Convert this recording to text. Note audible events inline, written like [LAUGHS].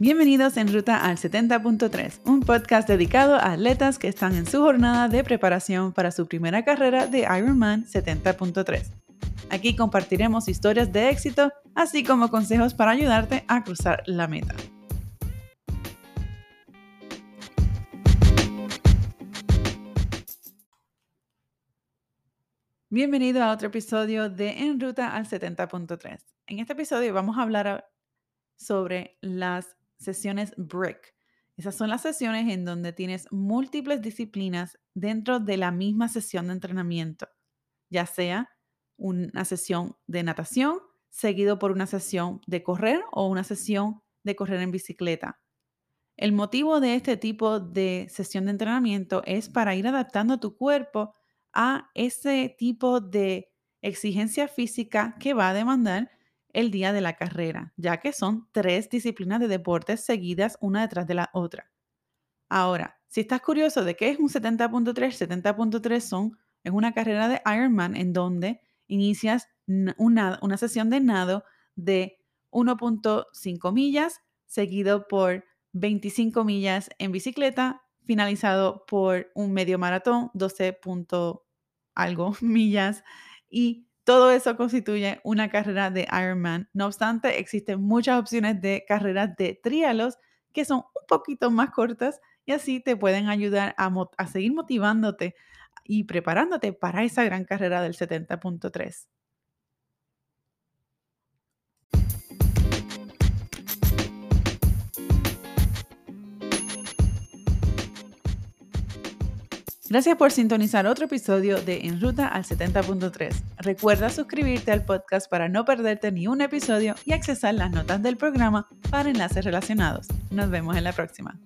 Bienvenidos en Ruta al 70.3, un podcast dedicado a atletas que están en su jornada de preparación para su primera carrera de Ironman 70.3. Aquí compartiremos historias de éxito, así como consejos para ayudarte a cruzar la meta. Bienvenido a otro episodio de En Ruta al 70.3. En este episodio vamos a hablar sobre las sesiones BRIC. Esas son las sesiones en donde tienes múltiples disciplinas dentro de la misma sesión de entrenamiento, ya sea una sesión de natación seguido por una sesión de correr o una sesión de correr en bicicleta. El motivo de este tipo de sesión de entrenamiento es para ir adaptando tu cuerpo a ese tipo de exigencia física que va a demandar el día de la carrera, ya que son tres disciplinas de deportes seguidas una detrás de la otra. Ahora, si estás curioso de qué es un 70.3, 70.3 son, es una carrera de Ironman en donde inicias una, una sesión de nado de 1.5 millas, seguido por 25 millas en bicicleta, finalizado por un medio maratón, 12. algo [LAUGHS] millas, y todo eso constituye una carrera de Ironman. No obstante, existen muchas opciones de carreras de trialos que son un poquito más cortas y así te pueden ayudar a, a seguir motivándote y preparándote para esa gran carrera del 70.3. Gracias por sintonizar otro episodio de En Ruta al 70.3. Recuerda suscribirte al podcast para no perderte ni un episodio y accesar las notas del programa para enlaces relacionados. Nos vemos en la próxima.